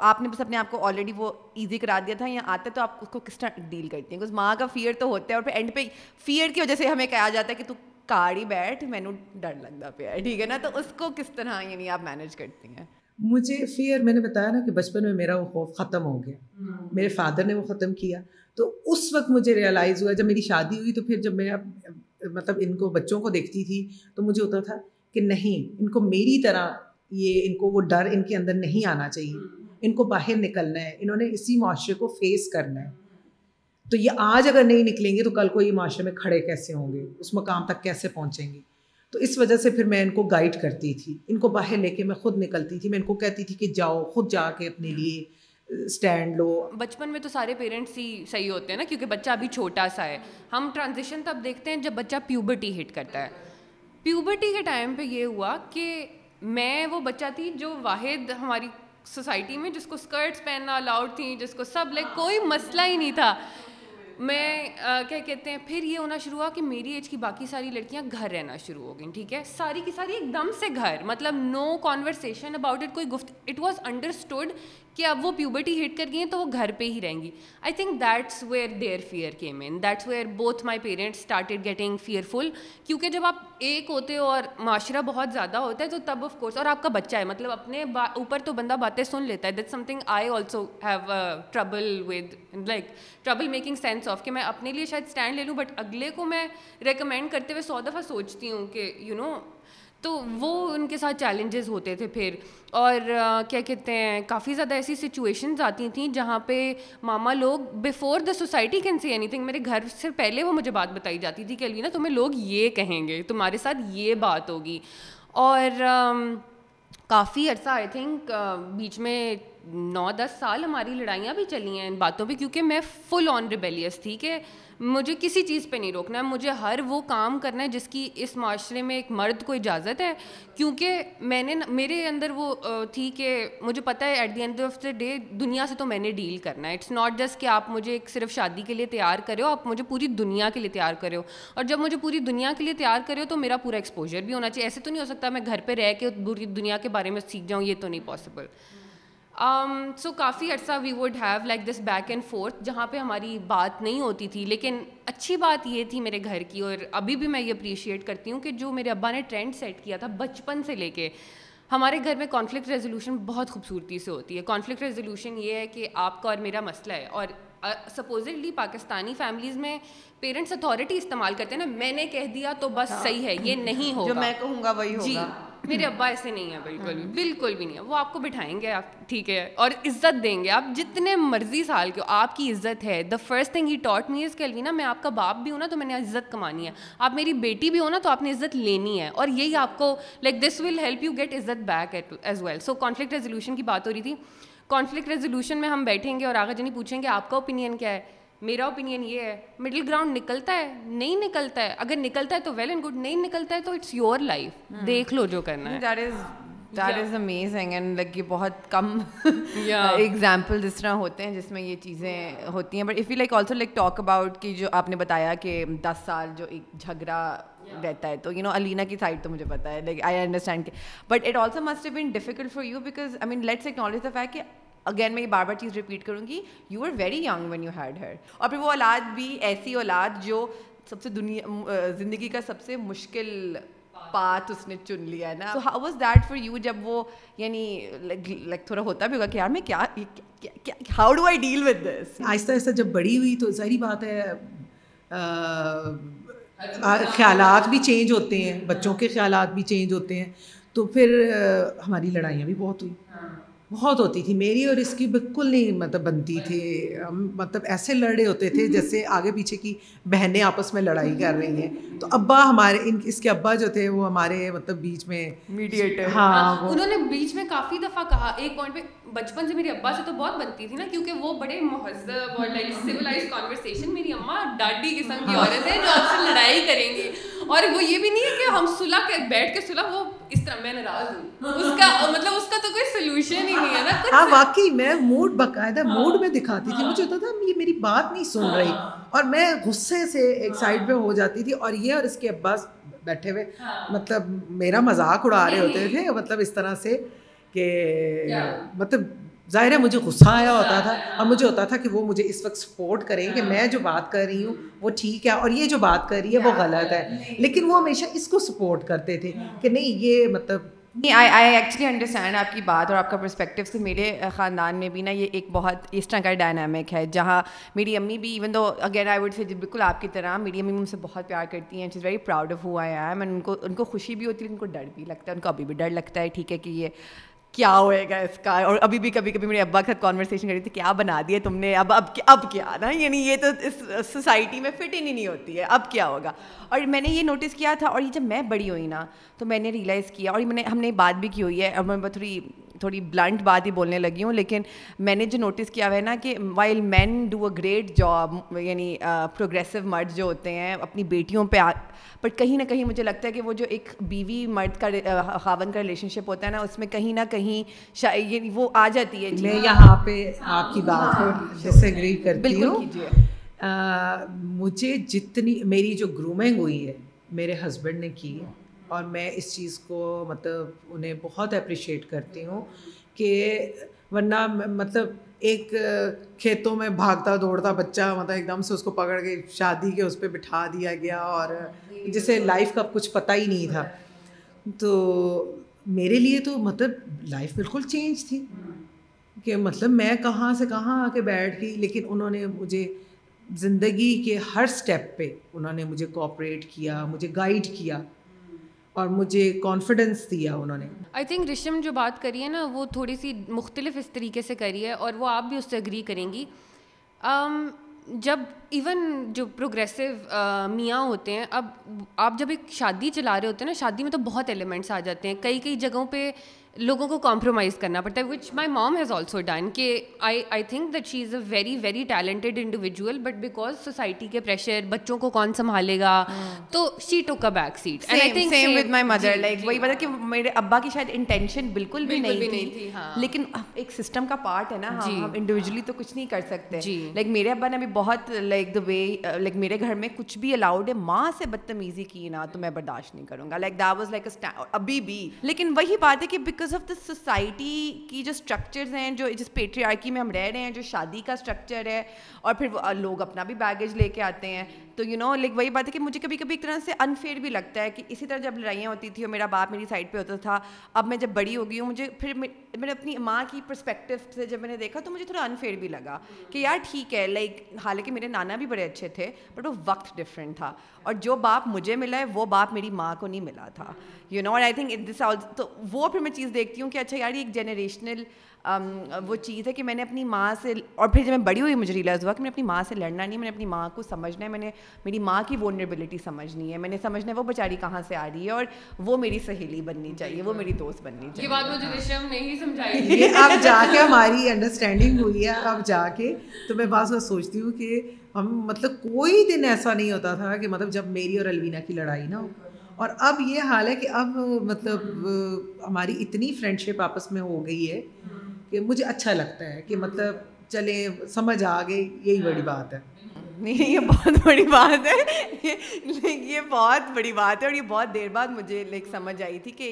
آپ نے بس اپنے آپ کو آلریڈی وہ ایزی کرا دیا تھا یا آتا ہے تو آپ اس کو کس طرح ڈیل کرتی ہیں ماں کا فیئر تو ہوتا ہے اور پھر اینڈ پہ فیئر کی وجہ سے ہمیں کہا جاتا ہے کہ تو گاڑی بیٹھ مینو ڈر لگتا پیا ہے ٹھیک ہے نا تو اس کو کس طرح یعنی آپ مینیج کرتی ہیں مجھے فیئر میں نے بتایا نا کہ بچپن میں میرا وہ خوف ختم ہو گیا میرے فادر نے وہ ختم کیا تو اس وقت مجھے ریئلائز ہوا جب میری شادی ہوئی تو پھر جب میں مطلب ان کو بچوں کو دیکھتی تھی تو مجھے ہوتا تھا کہ نہیں ان کو میری طرح یہ ان کو وہ ڈر ان کے اندر نہیں آنا چاہیے ان کو باہر نکلنا ہے انہوں نے اسی معاشرے کو فیس کرنا ہے تو یہ آج اگر نہیں نکلیں گے تو کل کو یہ معاشرے میں کھڑے کیسے ہوں گے اس مقام تک کیسے پہنچیں گے تو اس وجہ سے پھر میں ان کو گائڈ کرتی تھی ان کو باہر لے کے میں خود نکلتی تھی میں ان کو کہتی تھی کہ جاؤ خود جا کے اپنے ہاں۔ لیے اسٹینڈ لو بچپن میں تو سارے پیرنٹس ہی صحیح ہوتے ہیں نا کیونکہ بچہ ابھی چھوٹا سا ہے ہم ٹرانزیشن تب دیکھتے ہیں جب بچہ پیوبرٹی ہٹ کرتا ہے پیوبرٹی کے ٹائم پہ یہ ہوا کہ میں وہ بچہ تھی جو واحد ہماری سوسائٹی میں جس کو اسکرٹس پہننا الاؤڈ تھیں جس کو سب لائک کوئی مسئلہ ہی نہیں تھا میں کیا کہتے ہیں پھر یہ ہونا شروع ہوا کہ میری ایج کی باقی ساری لڑکیاں گھر رہنا شروع ہو گئیں ٹھیک ہے ساری کی ساری ایک دم سے گھر مطلب نو کانورسیشن اباؤٹ اٹ کوئی گفت اٹ واز انڈرسٹوڈ کہ اب وہ پیوبرٹی ہٹ کر گئی ہیں تو وہ گھر پہ ہی رہیں گی I think that's where their fear کے mean that's where both my parents started getting fearful کیونکہ جب آپ ایک ہوتے ہو اور معاشرہ بہت زیادہ ہوتا ہے تو تب آف کورس اور آپ کا بچہ ہے مطلب اپنے اوپر تو بندہ باتیں سن لیتا ہے that something I also have trouble with like trouble making sense of کہ میں اپنے لیے شاید اسٹینڈ لے لوں بٹ اگلے کو میں ریکمینڈ کرتے ہوئے سو دفعہ سوچتی ہوں کہ یو نو تو وہ ان کے ساتھ چیلنجز ہوتے تھے پھر اور کیا کہتے ہیں کافی زیادہ ایسی سچویشنز آتی تھیں جہاں پہ ماما لوگ before the society can see anything میرے گھر سے پہلے وہ مجھے بات بتائی جاتی تھی کہ الوینا تمہیں لوگ یہ کہیں گے تمہارے ساتھ یہ بات ہوگی اور کافی عرصہ آئی تھنک بیچ میں نو دس سال ہماری لڑائیاں بھی چلی ہیں ان باتوں پہ کیونکہ میں فل آن ریبیلیس تھی کہ مجھے کسی چیز پہ نہیں روکنا ہے مجھے ہر وہ کام کرنا ہے جس کی اس معاشرے میں ایک مرد کو اجازت ہے کیونکہ میں نے میرے اندر وہ تھی کہ مجھے پتا ہے at the end of the day دنیا سے تو میں نے ڈیل کرنا ہے اٹس ناٹ جسٹ کہ آپ مجھے ایک صرف شادی کے لیے تیار کرو آپ مجھے پوری دنیا کے لیے تیار کرو اور جب مجھے پوری دنیا کے لیے تیار کرو تو میرا پورا ایکسپوجر بھی ہونا چاہیے ایسے تو نہیں ہو سکتا میں گھر پہ رہ کے پوری دنیا کے بارے میں سیکھ جاؤں یہ تو نہیں پاسبل سو کافی عرصہ we would have like this back and forth جہاں پہ ہماری بات نہیں ہوتی تھی لیکن اچھی بات یہ تھی میرے گھر کی اور ابھی بھی میں یہ اپریشیٹ کرتی ہوں کہ جو میرے ابا نے ٹرینڈ سیٹ کیا تھا بچپن سے لے کے ہمارے گھر میں کانفلکٹ ریزولوشن بہت خوبصورتی سے ہوتی ہے کانفلکٹ ریزولوشن یہ ہے کہ آپ کا اور میرا مسئلہ ہے اور سپوزلی پاکستانی فیملیز میں پیرنٹس اتھارٹی استعمال کرتے ہیں نا میں نے کہہ دیا تو بس صحیح ہے یہ نہیں جو میں کہوں گا وہی جی میرے ابا ایسے نہیں ہیں بالکل بھی بالکل بھی نہیں ہے وہ آپ کو بٹھائیں گے آپ ٹھیک ہے اور عزت دیں گے آپ جتنے مرضی سال کے ہو آپ کی عزت ہے the first thing he taught me از کلوینا میں آپ کا باپ بھی ہوں نا تو میں نے عزت کمانی ہے آپ میری بیٹی بھی ہو نا تو آپ نے عزت لینی ہے اور یہی آپ کو like this will help you get عزت back at as well so conflict resolution کی بات ہو رہی تھی کانفلکٹ ریزولیوشن میں ہم بیٹھیں گے اور آگے جنی پوچھیں گے آپ کا اوپینین کیا ہے میرا اوپینین یہ ہے مڈل گراؤنڈ نکلتا ہے نہیں نکلتا ہے اگر نکلتا ہے تو ویل اینڈ گڈ نہیں نکلتا ہے تو اٹس یور لائف دیکھ لو جو کرنا ہے that is amazing and like یہ بہت کم ایگزامپل جس طرح ہوتے ہیں جس میں یہ چیزیں ہوتی ہیں but if you like also like talk about کہ جو آپ نے بتایا کہ دس سال جو ایک جھگڑا رہتا ہے تو یو نو علینا کی سائڈ تو مجھے پتا ہے لائک آئی انڈرسٹینڈ کہ but it also must difficult for you because I mean let's acknowledge the fact again میں یہ بار بار چیز ریپیٹ کروں گی you are very young when you had had اور پھر وہ اولاد بھی ایسی اولاد جو سب سے دنیا زندگی کا سب سے مشکل پات اس نے چن لیا ہے نا تو how was that for you جب وہ یعنی لائک تھوڑا ہوتا بھی ہوگا کہ یار میں کیا how do I deal with this آہستہ آہستہ جب بڑی ہوئی تو ظاہری بات ہے خیالات بھی چینج ہوتے ہیں بچوں کے خیالات بھی چینج ہوتے ہیں تو پھر ہماری لڑائیاں بھی بہت ہوئی ہاں۔ بہت ہوتی تھی میری اور اس کی بالکل نہیں مطلب بنتی تھی مطلب ایسے لڑے ہوتے تھے جیسے آگے پیچھے کی بہنیں آپس میں لڑائی کر رہی ہیں تو ابا ہمارے ان اس کے ابا جو تھے وہ ہمارے مطلب بیچ میں میڈیٹر ہاں،, ہاں انہوں نے بیچ میں کافی دفعہ کہا ایک پوائنٹ پہ بچپن سے میرے ابا سے تو بہت بنتی تھی نا کیونکہ وہ بڑے مہذب اور لائک سولاز کانورسیشن میری اماں ڈاڈی قسم کی ہاں۔ عورت ہے جو آپ سے لڑائی کریں گی اور وہ یہ بھی نہیں ہے کہ ہم صلح کے بیٹھ کے صلح وہ اس طرح میں ناراض ہوں اس کا مطلب اس کا تو کوئی سولوشن ہی نہیں ہے نا ہاں واقعی میں موڈ باقاعدہ موڈ میں دکھاتی تھی ہاں۔ مجھے ہوتا تھا یہ میری بات نہیں سن رہی ہاں۔ اور میں غصے سے ایک سائڈ پہ ہو جاتی تھی اور یہ اور اس کے ابا بیٹھے ہوئے مطلب میرا مذاق اڑا رہے ہوتے تھے مطلب اس طرح سے کہ مطلب ظاہر ہے مجھے غصہ آیا ہوتا تھا اور مجھے ہاں۔ ہوتا تھا کہ وہ مجھے اس وقت سپورٹ کریں کہ ہاں۔ میں جو بات کر رہی ہوں وہ ٹھیک ہے اور یہ جو بات کر رہی ہے وہ غلط ہے لیکن وہ ہمیشہ اس کو سپورٹ کرتے تھے ہاں۔ کہ نہیں یہ مطلب نہیں آئی آئی ایکچولی انڈرسٹینڈ آپ کی بات اور آپ کا پرسپیکٹیو سے میرے خاندان میں بھی نا یہ ایک بہت اس طرح کا ڈائنامک ہے جہاں میری امی بھی even though again I would say بالکل آپ کی طرح میری امی مجھ سے بہت پیار کرتی ہیں is very proud of who I I'm and ان کو ان کو خوشی بھی ہوتی ہے ان کو ڈر بھی لگتا ہے ان کو ابھی بھی ڈر لگتا ہے ٹھیک ہے کہ یہ کیا ہوئے گا اس کا اور ابھی بھی کبھی کبھی میرے ابا کے ساتھ کانورسیشن کری تھی کیا بنا دیا تم نے اب اب اب کیا نا یعنی یہ تو اس سوسائٹی میں فٹ ہی نہیں ہوتی ہے اب کیا ہوگا اور میں نے یہ نوٹس کیا تھا اور یہ جب میں بڑی ہوئی نا تو میں نے ریئلائز کیا اور میں نے ہم نے بات بھی کی ہوئی ہے اور میں تھوڑی تھوڑی بلنٹ بات ہی بولنے لگی ہوں لیکن میں نے جو نوٹس کیا ہوا ہے نا کہ while men do a great job یعنی پروگریسو مرد جو ہوتے ہیں اپنی بیٹیوں پہ بٹ کہیں نہ کہیں مجھے لگتا ہے کہ وہ جو ایک بیوی مرد کا خاون کا ریلیشن شپ ہوتا ہے نا اس میں کہیں نہ کہیں یعنی وہ آ جاتی ہے جی. میں یہاں پہ آپ کی بات مجھے جتنی میری جو گرومنگ ہوئی ہے میرے ہسبینڈ نے کی اور میں اس چیز کو مطلب انہیں بہت اپریشیٹ کرتی ہوں کہ ورنہ مطلب ایک کھیتوں میں بھاگتا دوڑتا بچہ مطلب ایک دم سے اس کو پکڑ کے شادی کے اس پہ بٹھا دیا گیا اور جی، جسے لائف کا کچھ پتہ ہی نہیں تھا تو میرے لیے تو مطلب لائف بالکل چینج تھی کہ مطلب میں کہاں سے کہاں آ کے بیٹھ گئی لیکن انہوں نے مجھے زندگی کے ہر سٹیپ پہ انہوں نے مجھے کوپریٹ کیا مجھے گائیڈ کیا اور مجھے کانفیڈینس دیا انہوں نے آئی تھنک رشم جو بات کری ہے نا وہ تھوڑی سی مختلف اس طریقے سے کری ہے اور وہ آپ بھی اس سے اگری کریں گی جب ایون جو پروگریسو میاں ہوتے ہیں اب آپ جب ایک شادی چلا رہے ہوتے ہیں نا شادی میں تو بہت ایلیمنٹس آ جاتے ہیں کئی کئی جگہوں پہ لوگوں کو کمپرومائز کرنا پڑتا ہے which my mom has also done کہ I I think that she is a very very talented individual but because society کے پریشر بچوں کو کون سنبھالے گا ہاں۔ تو شی ٹوک کا back seat same with my mother like وہی مطلب کہ میرے ابا کی شاید انٹینشن بالکل بھی نہیں تھی ہاں۔ لیکن ایک سسٹم کا پارٹ ہے نا ہاں، جی۔ ہم انڈیویجلی تو کچھ نہیں کر سکتے لائک جی۔ میرے ابا نے بھی بہت لائک دا وے لائک میرے گھر میں کچھ بھی الاؤڈ ہے ماں سے بدتمیزی کی نا تو میں برداشت نہیں کروں گا لائک دا واز لائک ابھی بھی لیکن وہی بات ہے کہ because because of the society کی جو اسٹرکچرز ہیں جو جس پیٹری آرکی میں ہم رہ رہے ہیں جو شادی کا اسٹرکچر ہے اور پھر لوگ اپنا بھی بیگیج لے کے آتے ہیں تو یو نو لیک وہی بات ہے کہ مجھے کبھی کبھی ایک طرح سے انفیئر بھی لگتا ہے کہ اسی طرح جب لڑائیاں ہوتی تھیں اور میرا باپ میری سائڈ پہ ہوتا تھا اب میں جب بڑی ہو گئی ہوں مجھے پھر میں نے اپنی ماں کی پرسپیکٹو سے جب میں نے دیکھا تو مجھے تھوڑا انفیئر بھی لگا کہ یار ٹھیک ہے لائک حالانکہ میرے نانا بھی بڑے اچھے تھے بٹ وہ وقت ڈفرینٹ تھا اور جو باپ مجھے ملا ہے وہ باپ میری ماں کو نہیں ملا تھا یو نو اور آئی تھنک دس آل تو وہ پھر میں چیز دیکھتی ہوں کہ اچھا یار یہ ایک جنریشنل وہ چیز ہے کہ میں نے اپنی ماں سے اور پھر جب میں بڑی ہوئی مجھے ریلائز ہوا کہ میں اپنی ماں سے لڑنا نہیں میں نے اپنی ماں کو سمجھنا ہے میں نے میری ماں کی وونریبلٹی سمجھنی ہے میں نے سمجھنا ہے وہ بیچاری کہاں سے آ رہی ہے اور وہ میری سہیلی بننی چاہیے وہ میری دوست بننی چاہیے اب جا کے ہماری انڈرسٹینڈنگ ہوئی ہے اب جا کے تو میں بعض میں سوچتی ہوں کہ ہم مطلب کوئی دن ایسا نہیں ہوتا تھا کہ مطلب جب میری اور الوینا کی لڑائی نہ ہو اور اب یہ حال ہے کہ اب مطلب ہماری اتنی فرینڈ شپ آپس میں ہو گئی ہے کہ مجھے اچھا لگتا ہے کہ مطلب چلے سمجھ آ گئے یہی بڑی ہاں۔ بات ہے نہیں نہیں یہ بہت بڑی بات ہے یہ بہت بڑی بات ہے اور یہ بہت دیر بعد مجھے لائک سمجھ آئی تھی کہ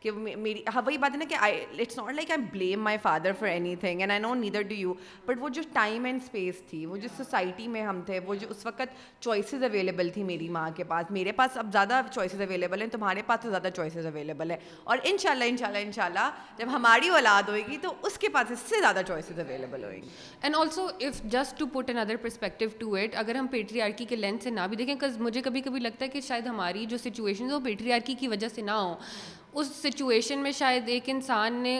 کہ میری ہاں وہی بات ہے نا کہ I it's not like I blame my father for anything and I know neither do you but وہ جو ٹائم اینڈ اسپیس تھی وہ جو سوسائٹی میں ہم تھے وہ جو اس وقت چوائسیز اویلیبل تھی میری ماں کے پاس میرے پاس اب زیادہ چوائسیز اویلیبل ہیں تمہارے پاس تو زیادہ چوائسیز اویلیبل ہیں اور ان شاء اللہ ان شاء اللہ ان شاء اللہ جب ہماری اولاد ہوئے گی تو اس کے پاس اس سے زیادہ چوائسیز اویلیبل ہوئیں گی and also if just to put another perspective to it اگر ہم پیٹری آرکی کے لینس سے نہ بھی دیکھیں بکاز مجھے کبھی کبھی لگتا ہے کہ شاید ہماری جو سچویشن ہے وہ پیٹری آرکی کی وجہ سے نہ ہوں اس سچویشن میں شاید ایک انسان نے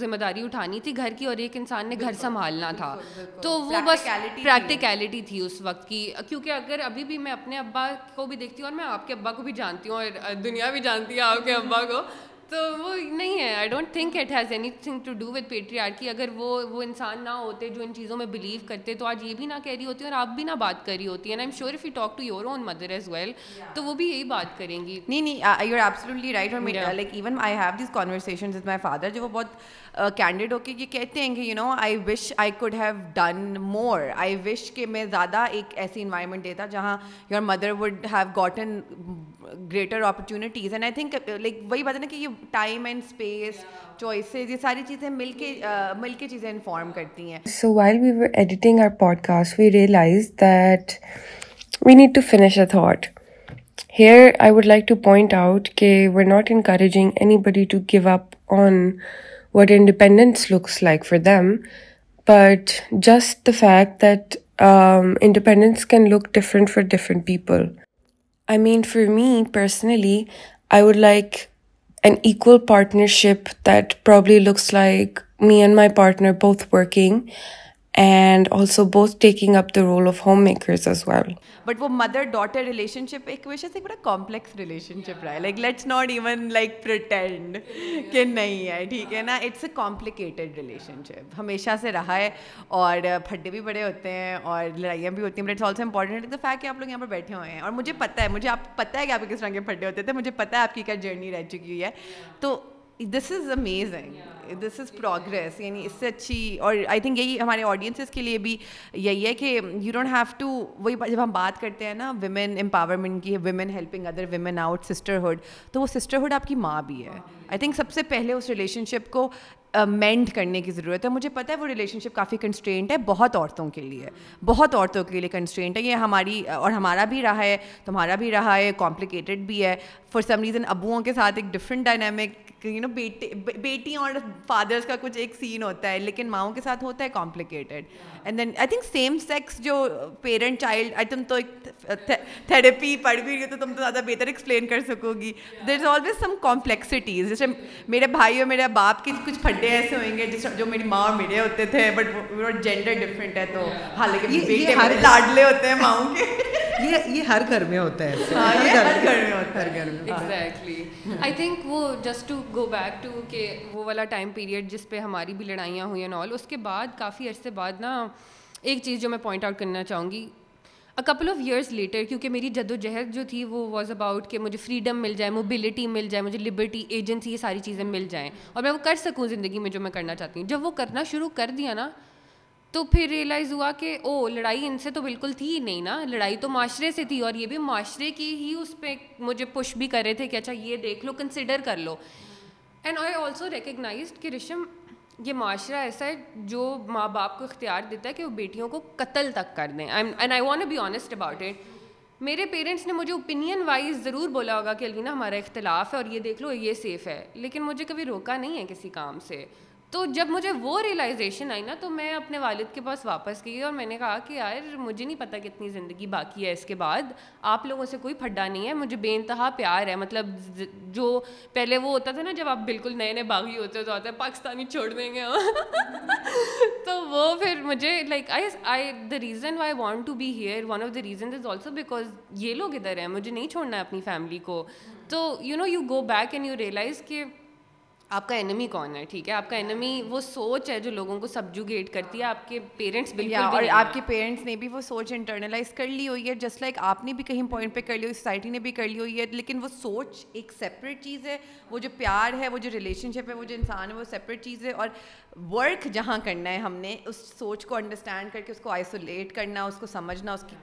ذمہ داری اٹھانی تھی گھر کی اور ایک انسان نے گھر سنبھالنا تھا تو وہ بس پریکٹیکیلٹی تھی اس وقت کی کیونکہ اگر ابھی بھی میں اپنے ابا کو بھی دیکھتی ہوں اور میں آپ کے ابا کو بھی جانتی ہوں اور دنیا بھی جانتی ہے آپ کے ابا کو تو وہ نہیں ہے I don't think it has anything to do with پیٹری or اگر وہ وہ انسان نہ ہوتے جو ان چیزوں میں بلیو کرتے تو آج یہ بھی نہ کہہ رہی ہوتی اور آپ بھی نہ بات کر رہی ہوتی ہیں I'm sure if you talk to your own mother as well تو وہ بھی یہی بات کریں گی نہیں نہیں یو آر ایبسلیٹلی رائٹ اور male like even I have these conversation with my father جو وہ بہت کینڈیڈ ہو کے یہ کہتے ہیں کہ you know I wish I could have done more I wish کہ میں زیادہ ایک ایسی انوائرمنٹ دیتا جہاں your mother would have gotten greater opportunities and I think like وہی بات ہے نا کہ یہ ٹائم اینڈ اسپیس چوائسیز یہ ساری چیزیں مل مل کے کے چیزیں انفارم کرتی ہیں so while we were editing our podcast we realize that we need to finish a thought here I would like to point out کہ we are not encouraging anybody to give up on what independence looks like for them but just the fact that independence can look different for different people I mean for me personally I would like an equal partnership that probably looks like me and my partner both working and also both taking up the role of homemakers as well but وہ mother daughter relationship ایک وجہ سے بڑا complex relationship رہا ہے like let's not even like pretend کہ نہیں ہے ٹھیک ہے نا it's a complicated relationship ہمیشہ سے رہا ہے اور پھڈے بھی بڑے ہوتے ہیں اور لڑائیاں بھی ہوتی ہیں but it's also important the fact کہ آپ لوگ یہاں پر بیٹھے ہوئے ہیں اور مجھے پتہ ہے مجھے آپ پتہ ہے کہ آپ کس طرح کے پھڈے ہوتے تھے مجھے پتہ ہے آپ کی کیا جرنی رہ چکی ہوئی ہے تو this is amazing this is progress یعنی اس سے اچھی اور آئی تھنک یہی ہمارے آڈینسز کے لیے بھی یہی ہے کہ یو ڈونٹ ہیو ٹو وہی جب ہم بات کرتے ہیں نا ویمن امپاورمنٹ کی women helping other women out sisterhood تو وہ سسٹرہڈ آپ کی ماں بھی ہے آئی تھنک سب سے پہلے اس ریلیشن شپ کو مینڈ کرنے کی ضرورت ہے مجھے پتہ ہے وہ ریلیشن شپ کافی کنسٹرینٹ ہے بہت عورتوں کے لیے بہت عورتوں کے لیے کنسٹرینٹ ہے یہ ہماری اور ہمارا بھی رہا ہے تمہارا بھی رہا ہے کمپلیکیٹیڈ بھی ہے فار سم ریزن ابوؤں کے ساتھ ایک ڈفرینٹ ڈائنامک یو نو بیٹی اور فادرس کا کچھ ایک سین ہوتا ہے لیکن ماؤں کے ساتھ ہوتا ہے complicated and then I think same sex جو پیرنٹ چائلڈ آئی تم تو ایک تھیراپی پڑھ بھی رہی ہو تو تم تو زیادہ بہتر ایکسپلین کر سکو گی there is always some complexities جیسے میرے بھائی اور میرے باپ کے کچھ پھڈے ایسے ہوئیں گے جس جو میری ماں اور میرے ہوتے تھے بٹ جینڈر ڈفرینٹ ہے تو حالانکہ لاڈلے ہوتے ہیں ماؤں کے یہ یہ ہر گھر میں ہوتا ہے ہر گھر میں ہوتا ہے ایگزیکٹلی آئی تھنک وہ just to go back to کہ وہ والا ٹائم پیریڈ جس پہ ہماری بھی لڑائیاں ہوئی ہیں آل اس کے بعد کافی عرصے بعد نا ایک چیز جو میں پوائنٹ آؤٹ کرنا چاہوں گی a couple of years later کیونکہ میری جد و جہد جو تھی وہ واز اباؤٹ کہ مجھے فریڈم مل جائے موبلٹی مل جائے مجھے لبرٹی ایجنسی یہ ساری چیزیں مل جائیں اور میں وہ کر سکوں زندگی میں جو میں کرنا چاہتی ہوں جب وہ کرنا شروع کر دیا نا تو پھر ریئلائز ہوا کہ او لڑائی ان سے تو بالکل تھی نہیں نا لڑائی تو معاشرے سے تھی اور یہ بھی معاشرے کی ہی اس پہ مجھے پش بھی کر رہے تھے کہ اچھا یہ دیکھ لو کنسیڈر کر لو اینڈ آئی آلسو ریکگنائزڈ کہ رشم یہ معاشرہ ایسا ہے جو ماں باپ کو اختیار دیتا ہے کہ وہ بیٹیوں کو قتل تک کر دیں and I want be honest about it میرے پیرنٹس نے مجھے اوپینین وائز ضرور بولا ہوگا کہ الوینا ہمارا اختلاف ہے اور یہ دیکھ لو یہ سیف ہے لیکن مجھے کبھی روکا نہیں ہے کسی کام سے تو جب مجھے وہ ریئلائزیشن آئی نا تو میں اپنے والد کے پاس واپس گئی اور میں نے کہا کہ یار مجھے نہیں پتہ کتنی زندگی باقی ہے اس کے بعد آپ لوگوں سے کوئی پھڈا نہیں ہے مجھے بے انتہا پیار ہے مطلب جو پہلے وہ ہوتا تھا نا جب آپ بالکل نئے نئے باغی ہوتے تو آتے پاکستانی چھوڑ دیں گے تو وہ پھر مجھے like I I the reason why want to be here one of the reason is also because یہ لوگ ادھر ہیں مجھے نہیں چھوڑنا ہے اپنی فیملی کو تو you know you go back and you realize کہ آپ کا اینمی کون ہے ٹھیک ہے آپ کا اینمی وہ سوچ ہے جو لوگوں کو سبجوگیٹ کرتی ہے آپ کے پیرنٹس بھی آپ کے پیرنٹس نے بھی وہ سوچ انٹرنلائز کر لی ہوئی ہے جسٹ لائک آپ نے بھی کہیں پوائنٹ پہ کر لی ہوئی سوسائٹی نے بھی کر لی ہوئی ہے لیکن وہ سوچ ایک سیپریٹ چیز ہے وہ جو پیار ہے وہ جو ریلیشن شپ ہے وہ جو انسان ہے وہ سپریٹ چیز ہے اور ورک جہاں کرنا ہے ہم نے اس سوچ کو انڈرسٹینڈ کر کے اس کو آئسولیٹ کرنا اس کو سمجھنا اس کی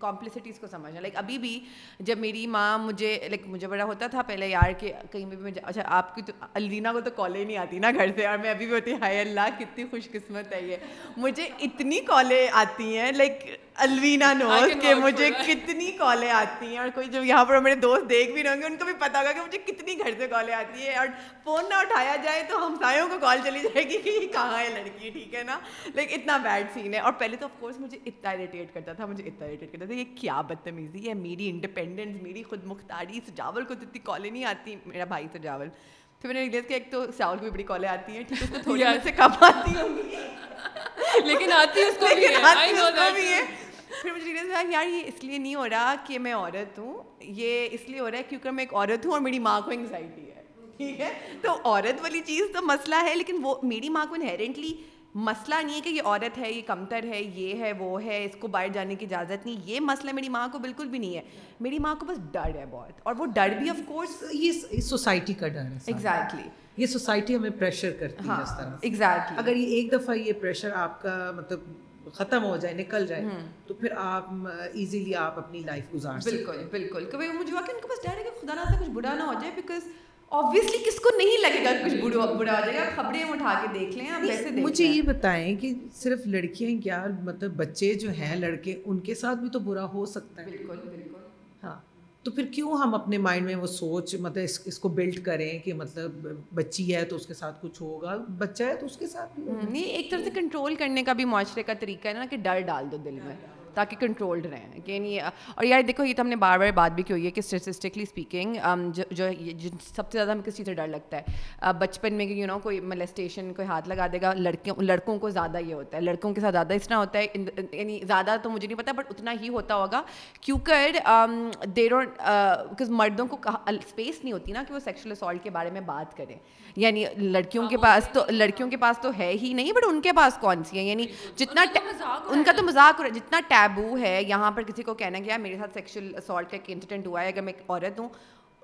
کمپلیکسٹیز کو سمجھنا لائک ابھی بھی جب میری ماں مجھے لائک مجھے بڑا ہوتا تھا پہلے یار کہ کہیں بھی اچھا آپ کی تو الوینا کو تو کالیں نہیں آتی نا گھر سے اور میں ابھی بھی ہوتی ہائے اللہ کتنی خوش قسمت ہے یہ مجھے اتنی کالیں آتی ہیں لائک الوینا نو کہ مجھے کتنی کالیں آتی ہیں اور کوئی جو یہاں پر میرے دوست دیکھ بھی رہیں گے ان کو بھی پتا ہوگا کہ مجھے کتنی گھر سے کالیں آتی ہیں اور فون نہ اٹھایا جائے تو ہمسایوں کو کال چلی جائے گی کہ یہ کہاں ہے لڑکی ٹھیک ہے نا لائک اتنا بیڈ سین ہے اور پہلے تو آف کورس مجھے اتنا اریٹیٹ کرتا تھا مجھے اتنا اریٹیٹ کرتا تھا یہ کیا بدتمیزی ہے میری انڈیپینڈنس میری خود مختاری سجاول کو تو اتنی کالیں نہیں آتی میرا بھائی سجاول پھر میں نے ریلیز کیا ایک تو کی بھی بڑی کالیں آتی ہیں ٹھیک ہے تھوڑی سے کم آتی ہوں لیکن آتی ہے پھر مجھے ریلیز یار یہ اس لیے نہیں ہو رہا کہ میں عورت ہوں یہ اس لیے ہو رہا ہے کیونکہ میں ایک عورت ہوں اور میری ماں کو انگزائٹی ہے ٹھیک ہے تو عورت والی چیز تو مسئلہ ہے لیکن وہ میری ماں کو انہیرنٹلی مسئلہ نہیں ہے کہ یہ عورت ہے یہ کمتر ہے یہ ہے وہ ہے اس کو باہر جانے کی اجازت نہیں یہ مسئلہ میری ماں کو بالکل بھی نہیں ہے میری ماں کو بس ڈر ہے بہت اور وہ ڈر بھی آف کورس یہ سوسائٹی کا ڈر ہے ایگزیکٹلی یہ سوسائٹی ہمیں پریشر کرتی ہے ہاں، اس طرح ایگزیکٹلی اگر یہ ایک دفعہ یہ پریشر آپ کا مطلب ختم ہو جائے نکل جائے تو پھر آپ ایزیلی آپ اپنی لائف گزار بالکل بالکل کبھی مجھے ہوا کہ ان کو بس ڈر ہے کہ خدا نہ کچھ برا نہ ہو جائے بیکاز کس کو نہیں لگے گا کچھ برا ہو جائے گا خبریں اٹھا کے دیکھ لیں آپ مجھے یہ بتائیں کہ صرف لڑکیاں کیا مطلب بچے جو ہیں لڑکے ان کے ساتھ بھی تو برا ہو سکتا ہے بالکل بالکل ہاں تو پھر کیوں ہم اپنے مائنڈ میں وہ سوچ مطلب اس اس کو بلڈ کریں کہ مطلب بچی ہے تو اس کے ساتھ کچھ ہوگا بچہ ہے تو اس کے ساتھ ہاں، نہیں ایک طرح سے کنٹرول کرنے کا بھی معاشرے کا طریقہ ہے نا کہ ڈر ڈال دو دل میں ہاں۔ تاکہ کنٹرولڈ رہیں یعنی اور یار دیکھو یہ تو ہم نے بار بار بات بھی کی ہوئی ہے کہ اسٹیٹسٹکلی اسپیکنگ جو سب سے زیادہ ہم کس چیز سے ڈر لگتا ہے بچپن میں یو نو کوئی ملیسٹیشن کوئی ہاتھ لگا دے گا لڑکیوں لڑکوں کو زیادہ یہ ہوتا ہے لڑکوں کے ساتھ زیادہ اس طرح ہوتا ہے یعنی زیادہ تو مجھے نہیں پتا بٹ اتنا ہی ہوتا ہوگا کیونکہ کیوںکہ دیروں مردوں کو اسپیس نہیں ہوتی نا کہ وہ سیکشل اسالٹ کے بارے میں بات کریں یعنی لڑکیوں کے ہاں، پاس تو لڑکیوں کے پاس تو ہے ہی نہیں بٹ ان کے پاس کون سی ہے یعنی جی، جتنا ان کا تو مذاق جتنا ٹیبو ہے یہاں پر کسی کو کہنا کہ میرے ساتھ سیکشل اسالٹ کا ایک انسیڈنٹ ہوا ہے اگر میں ایک عورت ہوں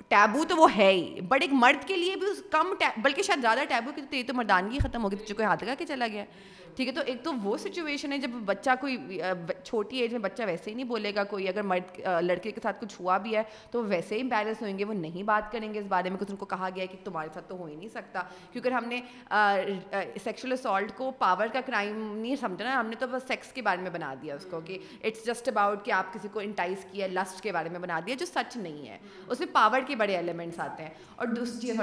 ٹیبو تو وہ ہے ہی بٹ ایک مرد کے لیے بھی اس کم بلکہ شاید زیادہ ٹیبو کی تو تو یہ مردانگی ختم ہو گئی ہاتھ لگا کے چلا گیا ٹھیک ہے تو ایک تو وہ سچویشن ہے جب بچہ کوئی چھوٹی ایج میں بچہ ویسے ہی نہیں بولے گا کوئی اگر مرد لڑکے کے ساتھ کچھ ہوا بھی ہے تو وہ ویسے امبیرس ہوئیں گے وہ نہیں بات کریں گے اس بارے میں کچھ ان کو کہا گیا ہے کہ تمہارے ساتھ تو ہو ہی نہیں سکتا کیونکہ ہم نے سیکشل اسالٹ کو پاور کا کرائم نہیں سمجھا نا ہم نے تو بس سیکس کے بارے میں بنا دیا اس کو کہ اٹس جسٹ اباؤٹ کہ آپ کسی کو انٹائز کیا لسٹ کے بارے میں بنا دیا جو سچ نہیں ہے اس میں پاور کے بڑے ایلیمنٹس آتے ہیں اور دوسری چیز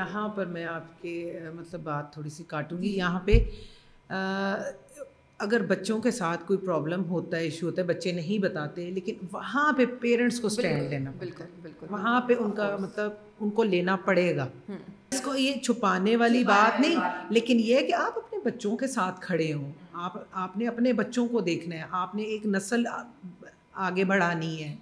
یہاں پر میں آپ کے مطلب بات تھوڑی سی کاٹوں گی یہاں پہ اگر بچوں کے ساتھ کوئی پرابلم ہوتا ہے ایشو ہوتا ہے بچے نہیں بتاتے لیکن وہاں پہ پیرنٹس کو اسٹینڈ لینا بالکل بالکل وہاں پہ ان کا مطلب ان کو لینا پڑے گا اس کو یہ چھپانے والی بات نہیں لیکن یہ کہ آپ اپنے بچوں کے ساتھ کھڑے ہوں آپ آپ نے اپنے بچوں کو دیکھنا ہے آپ نے ایک نسل آگے بڑھانی ہے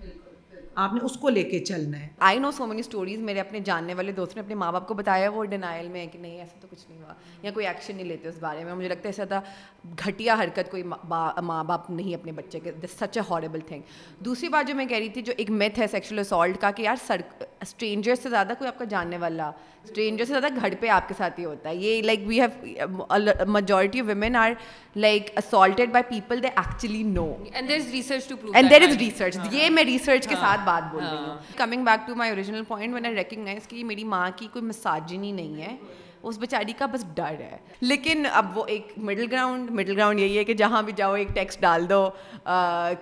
آپ نے اس کو لے کے چلنا ہے I know so many stories میرے اپنے جاننے والے دوست نے اپنے ماں باپ کو بتایا وہ ڈینائل میں کہ نہیں ایسا تو کچھ نہیں ہوا یا کوئی ایکشن نہیں لیتے اس بارے میں مجھے لگتا ہے ایسا تھا گھٹیا حرکت کوئی ماں باپ نہیں اپنے بچے کے سچ اے ہاربل تھنگ دوسری بات جو میں کہہ رہی تھی جو ایک میتھ ہے سیکشل اسالٹ کا کہ یار اسٹرینجر سے زیادہ کوئی آپ کا جاننے والا اسٹرینجر سے زیادہ گھر پہ آپ کے ساتھ ہی ہوتا ہے یہ like we have majority of women are like assaulted by people they actually know and and there there is is research research یہ میں ریسرچ کے ساتھ بات بول رہی ہوں coming back to my original point میں نے ریکگنائز کی میری ماں کی کوئی مساجنی نہیں ہے اس بچاری کا بس ڈر ہے لیکن اب وہ ایک مڈل گراؤنڈ مڈل گراؤنڈ یہی ہے کہ جہاں بھی جاؤ ایک ٹیکس ڈال دو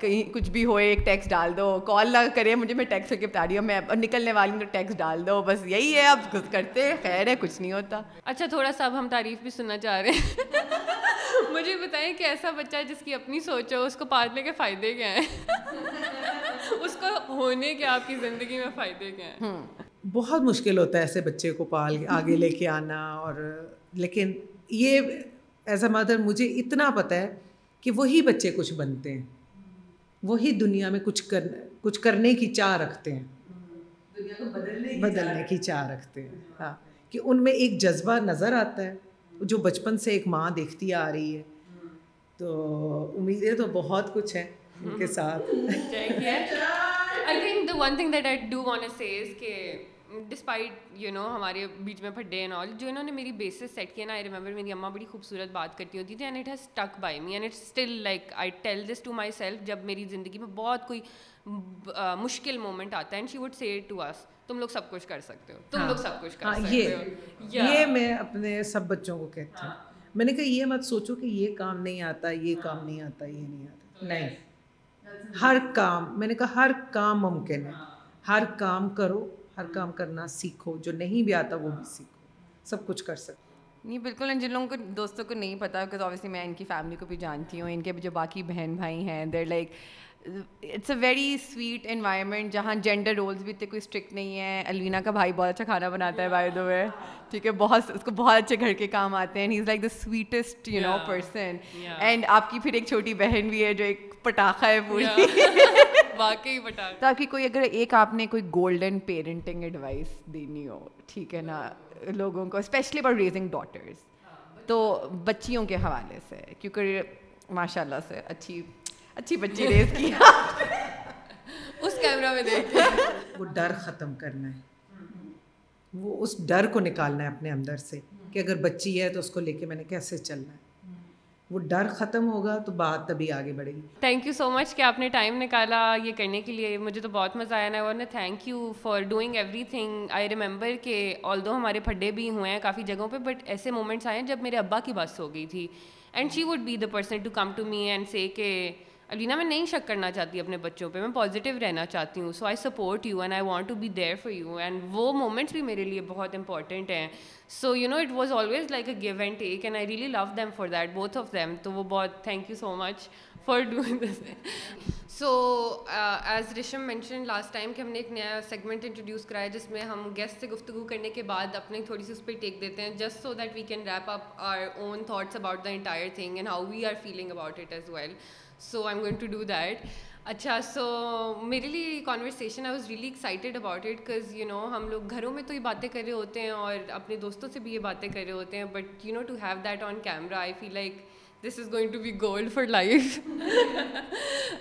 کہیں کچھ بھی ہوئے ایک ٹیکس ڈال دو کال نہ کرے مجھے میں ٹیکس کے بتا رہی ہوں میں نکلنے والی ہوں تو ٹیکس ڈال دو بس یہی ہے اب خود کرتے خیر ہے کچھ نہیں ہوتا اچھا تھوڑا سا اب ہم تعریف بھی سننا چاہ رہے ہیں مجھے بتائیں کہ ایسا بچہ جس کی اپنی سوچ ہو اس کو پالنے کے فائدے کیا ہیں اس کو ہونے کے آپ کی زندگی میں فائدے کیا ہیں بہت مشکل ہوتا ہے ایسے بچے کو پال آگے لے کے آنا اور لیکن یہ ایز اے مدر مجھے اتنا پتہ ہے کہ وہی بچے کچھ بنتے ہیں وہی دنیا میں کچھ کر کچھ کرنے کی چاہ رکھتے ہیں بدلنے کی چاہ رکھتے ہیں ہاں کہ ان میں ایک جذبہ نظر آتا ہے جو بچپن سے ایک ماں دیکھتی آ رہی ہے تو امیدیں تو بہت کچھ ہیں ان کے ساتھ I I think the one thing that do want کہ ڈسپائٹ یو نو ہمارے بیچ میں پھڈے اینڈ آل جو انہوں نے میری بیسس سیٹ کیا نا آئی ریمبر میری اماں بڑی خوبصورت بات کرتی ہوتی تھی and it has stuck by me and it still like I tell this to myself جب میری زندگی میں بہت کوئی مشکل مومنٹ آتا ہے and she would say to us تم لوگ سب کچھ کر سکتے ہو تم لوگ ہاں، سب کچھ کر ہاں، سکتے ہو یہ میں اپنے سب بچوں کو کہتی ہوں ہاں۔ میں نے کہا یہ مت سوچو کہ یہ کام نہیں آتا یہ کام نہیں آتا یہ نہیں آتا نہیں ہر کام میں نے کہا ہر کام ممکن ہے ہر کام کرو ہر کام کرنا سیکھو جو نہیں بھی آتا وہ بھی سیکھو سب کچھ کر سکتے نہیں بالکل جن لوگوں کو دوستوں کو نہیں پتا بکاز اوبیسلی میں ان کی فیملی کو بھی جانتی ہوں ان کے جو باقی بہن بھائی ہیں there like it's a very sweet environment جہاں جینڈر رولس بھی اتنے کوئی اسٹرکٹ نہیں ہیں الوینا کا بھائی بہت اچھا کھانا بناتا ہے بھائی دو میں ٹھیک ہے بہت اس کو بہت اچھے گھر کے کام آتے ہیں he is like the sweetest you know person and آپ کی پھر ایک چھوٹی بہن بھی ہے جو ایک پٹاخہ ہے پوری واقعی تاکہ کوئی اگر ایک آپ نے کوئی گولڈن پیرنٹنگ ایڈوائس دینی ہو ٹھیک ہے نا لوگوں کو اسپیشلی فار ریزنگ ڈاٹرس تو بچیوں کے حوالے سے کیونکہ ماشاء اللہ سے اچھی اچھی بچی ریز کی اس کیمرہ میں دیکھ وہ ڈر ختم کرنا ہے وہ اس ڈر کو نکالنا ہے اپنے اندر سے کہ اگر بچی ہے تو اس کو لے کے میں نے کیسے چلنا ہے وہ ڈر ختم ہوگا تو بات تبھی آگے بڑھے گی تھینک یو سو مچ کہ آپ نے ٹائم نکالا یہ کرنے کے لیے مجھے تو بہت مزہ آیا نا ورنہ thank you for doing everything I remember کہ آل دو ہمارے پھڈے بھی ہوئے ہیں کافی جگہوں پہ بٹ ایسے مومنٹس آئے ہیں جب میرے ابا کی بس ہو گئی تھی and she would be the person to come to me and say کہ الوینا میں نہیں شک کرنا چاہتی اپنے بچوں پہ میں پازیٹیو رہنا چاہتی ہوں so I support you and I want to be there for you and وہ مومنٹس بھی میرے لیے بہت امپورٹنٹ ہیں so you know it was always like a give and take and I really love them for that both of them تو وہ بہت thank you so much for doing this so as Resham mention last time کہ ہم نے ایک نیا segment introduce کرایا جس میں ہم گیسٹ سے گفتگو کرنے کے بعد اپنے تھوڑی سی اس پہ ٹیک دیتے ہیں just so that we can wrap up our own thoughts about the entire thing and how we are feeling about it as well so I am going to do that اچھا سو میرے لیے conversation I was really excited about it because you know ہم لوگ گھروں میں تو یہ باتیں کر رہے ہوتے ہیں اور اپنے دوستوں سے بھی یہ باتیں کر رہے ہوتے ہیں but you know to have that on camera I feel like this is going to be gold for life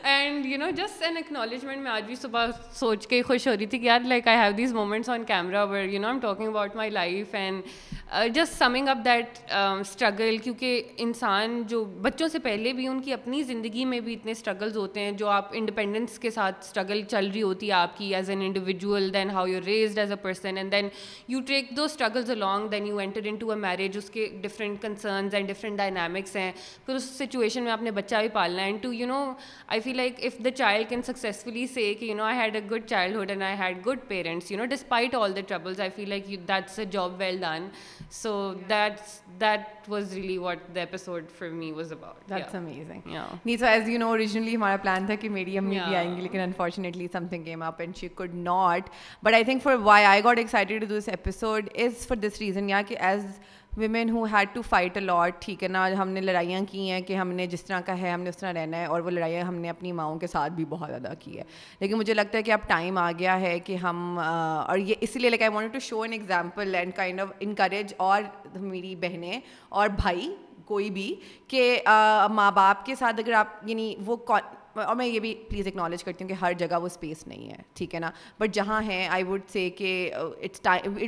and you know just an acknowledgement میں آج بھی صبح سوچ کے ہی خوش ہو رہی تھی کہ یار like I have these moments on camera where you know am talking about my life and just summing up that struggle کیونکہ انسان جو بچوں سے پہلے بھی ان کی اپنی زندگی میں بھی اتنے اسٹرگلز ہوتے ہیں جو آپ انڈیپینڈنس کے ساتھ اسٹرگل چل رہی ہوتی ہے آپ کی as an individual then how you raised as a person and then you take the struggles along then you enter into a marriage اس کے different concerns and different dynamics ہیں پھر اس سچویشن میں آپ نے بچہ بھی پالنا ہے and to you know I feel like if the child can successfully say کہ you know I had a good childhood and I had good parents you know despite all the troubles I feel like that's a job well done so that's that was really what the episode for me was as you know originally ہمارا plan تھا کہ بھی آئیں گی لیکن unfortunately some thing came up and she could not but I think for why I got excited to this episode is for this reason یا کہ as women who had to fight a lot ٹھیک ہے نا ہم نے لڑائیاں کی ہیں کہ ہم نے جس طرح کا ہے ہم نے اس طرح رہنا ہے اور وہ لڑائیاں ہم نے اپنی ماؤں کے ساتھ بھی بہت زیادہ کی ہے لیکن مجھے لگتا ہے کہ اب ٹائم آ گیا ہے کہ ہم اور یہ اسی لیے like I want to show an example and kind of encourage اور میری بہنیں اور بھائی کوئی بھی کہ ماں باپ کے ساتھ اگر آپ یعنی وہ اور میں یہ بھی پلیز اکنالج کرتی ہوں کہ ہر جگہ وہ اسپیس نہیں ہے ٹھیک ہے نا بٹ جہاں ہیں آئی وڈ سے کہ it's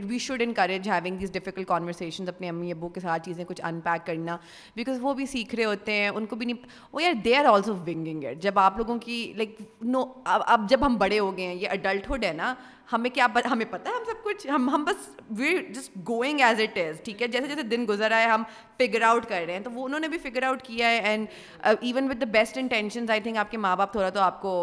we should encourage having these difficult conversations اپنے امی ابو کے ساتھ چیزیں کچھ ان پیک کرنا بیکاز وہ بھی سیکھ رہے ہوتے ہیں ان کو بھی نہیں وہ یار دے آر آلسو ونگنگ جب آپ لوگوں کی لائک نو اب جب ہم بڑے ہو گئے ہیں یہ اڈلٹہڈ ہے نا ہمیں کیا ہمیں پتہ ہے ہم سب کچھ ہم ہم بس were just going as it is ٹھیک ہے جیسے جیسے دن گزرا ہے ہم فگر آؤٹ کر رہے ہیں تو وہ انہوں نے بھی فگر آؤٹ کیا ہے and even with the best intentions I think آپ کے ماں باپ تھوڑا تو آپ کو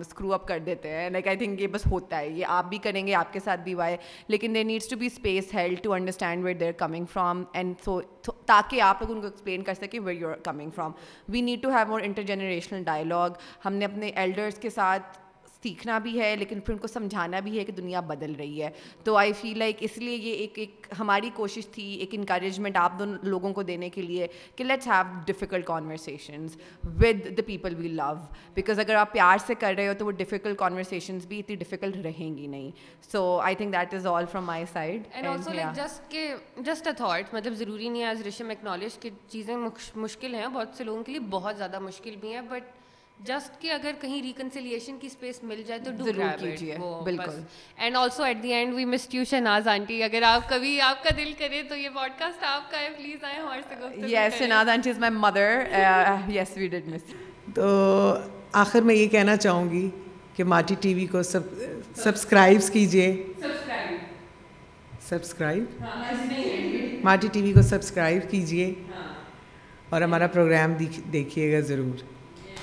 اسکرو um, اپ کر دیتے ہیں لائک آئی تھنک یہ بس ہوتا ہے یہ آپ بھی کریں گے آپ کے ساتھ بھی وائی لیکن they needs to be space held to understand where they're coming from and so تاکہ آپ لوگ ان کو ایکسپلین کر سکیں where you are coming from we need to have more intergenerational dialogue ہم نے اپنے ایلڈرس کے ساتھ سیکھنا بھی ہے لیکن پھر ان کو سمجھانا بھی ہے کہ دنیا بدل رہی ہے تو آئی فیل لائک اس لیے یہ ایک ایک ہماری کوشش تھی ایک انکریجمنٹ آپ دونوں لوگوں کو دینے کے لیے کہ let's have difficult conversations with the people we love because اگر آپ پیار سے کر رہے ہو تو وہ ڈیفیکلٹ کانورسیشنز بھی اتنی ڈفیکلٹ رہیں گی نہیں so I think that is all from my side and also like just just a thought مطلب ضروری نہیں ہے ایز ریشم ایک نالج چیزیں مشکل ہیں بہت سے لوگوں کے لیے بہت زیادہ مشکل بھی ہیں بٹ جسٹ کہ اگر کہیں ریکنسیلیشن کی اسپیس مل جائے تو ضرور بالکل and also at the end we miss you Shanaz aunty اگر آپ کبھی آپ کا دل کرے تو یہ پوڈ کاسٹ آپ کا ہے پلیز آئیں ہمارے سے yes Shanaz aunty is my mother yes we did miss تو آخر میں یہ کہنا چاہوں گی کہ ماٹی ٹی وی کو سب سبسکرائبس کیجیے سبسکرائب ماٹی ٹی وی کو سبسکرائب کیجیے ہاں. اور ہمارا پروگرام دیکھیے گا ضرور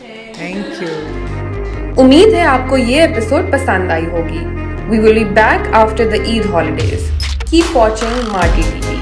تھینک یو امید ہے آپ کو یہ ایپیسوڈ پسند آئی ہوگی we will be back after the Eid holidays keep watching Marty TV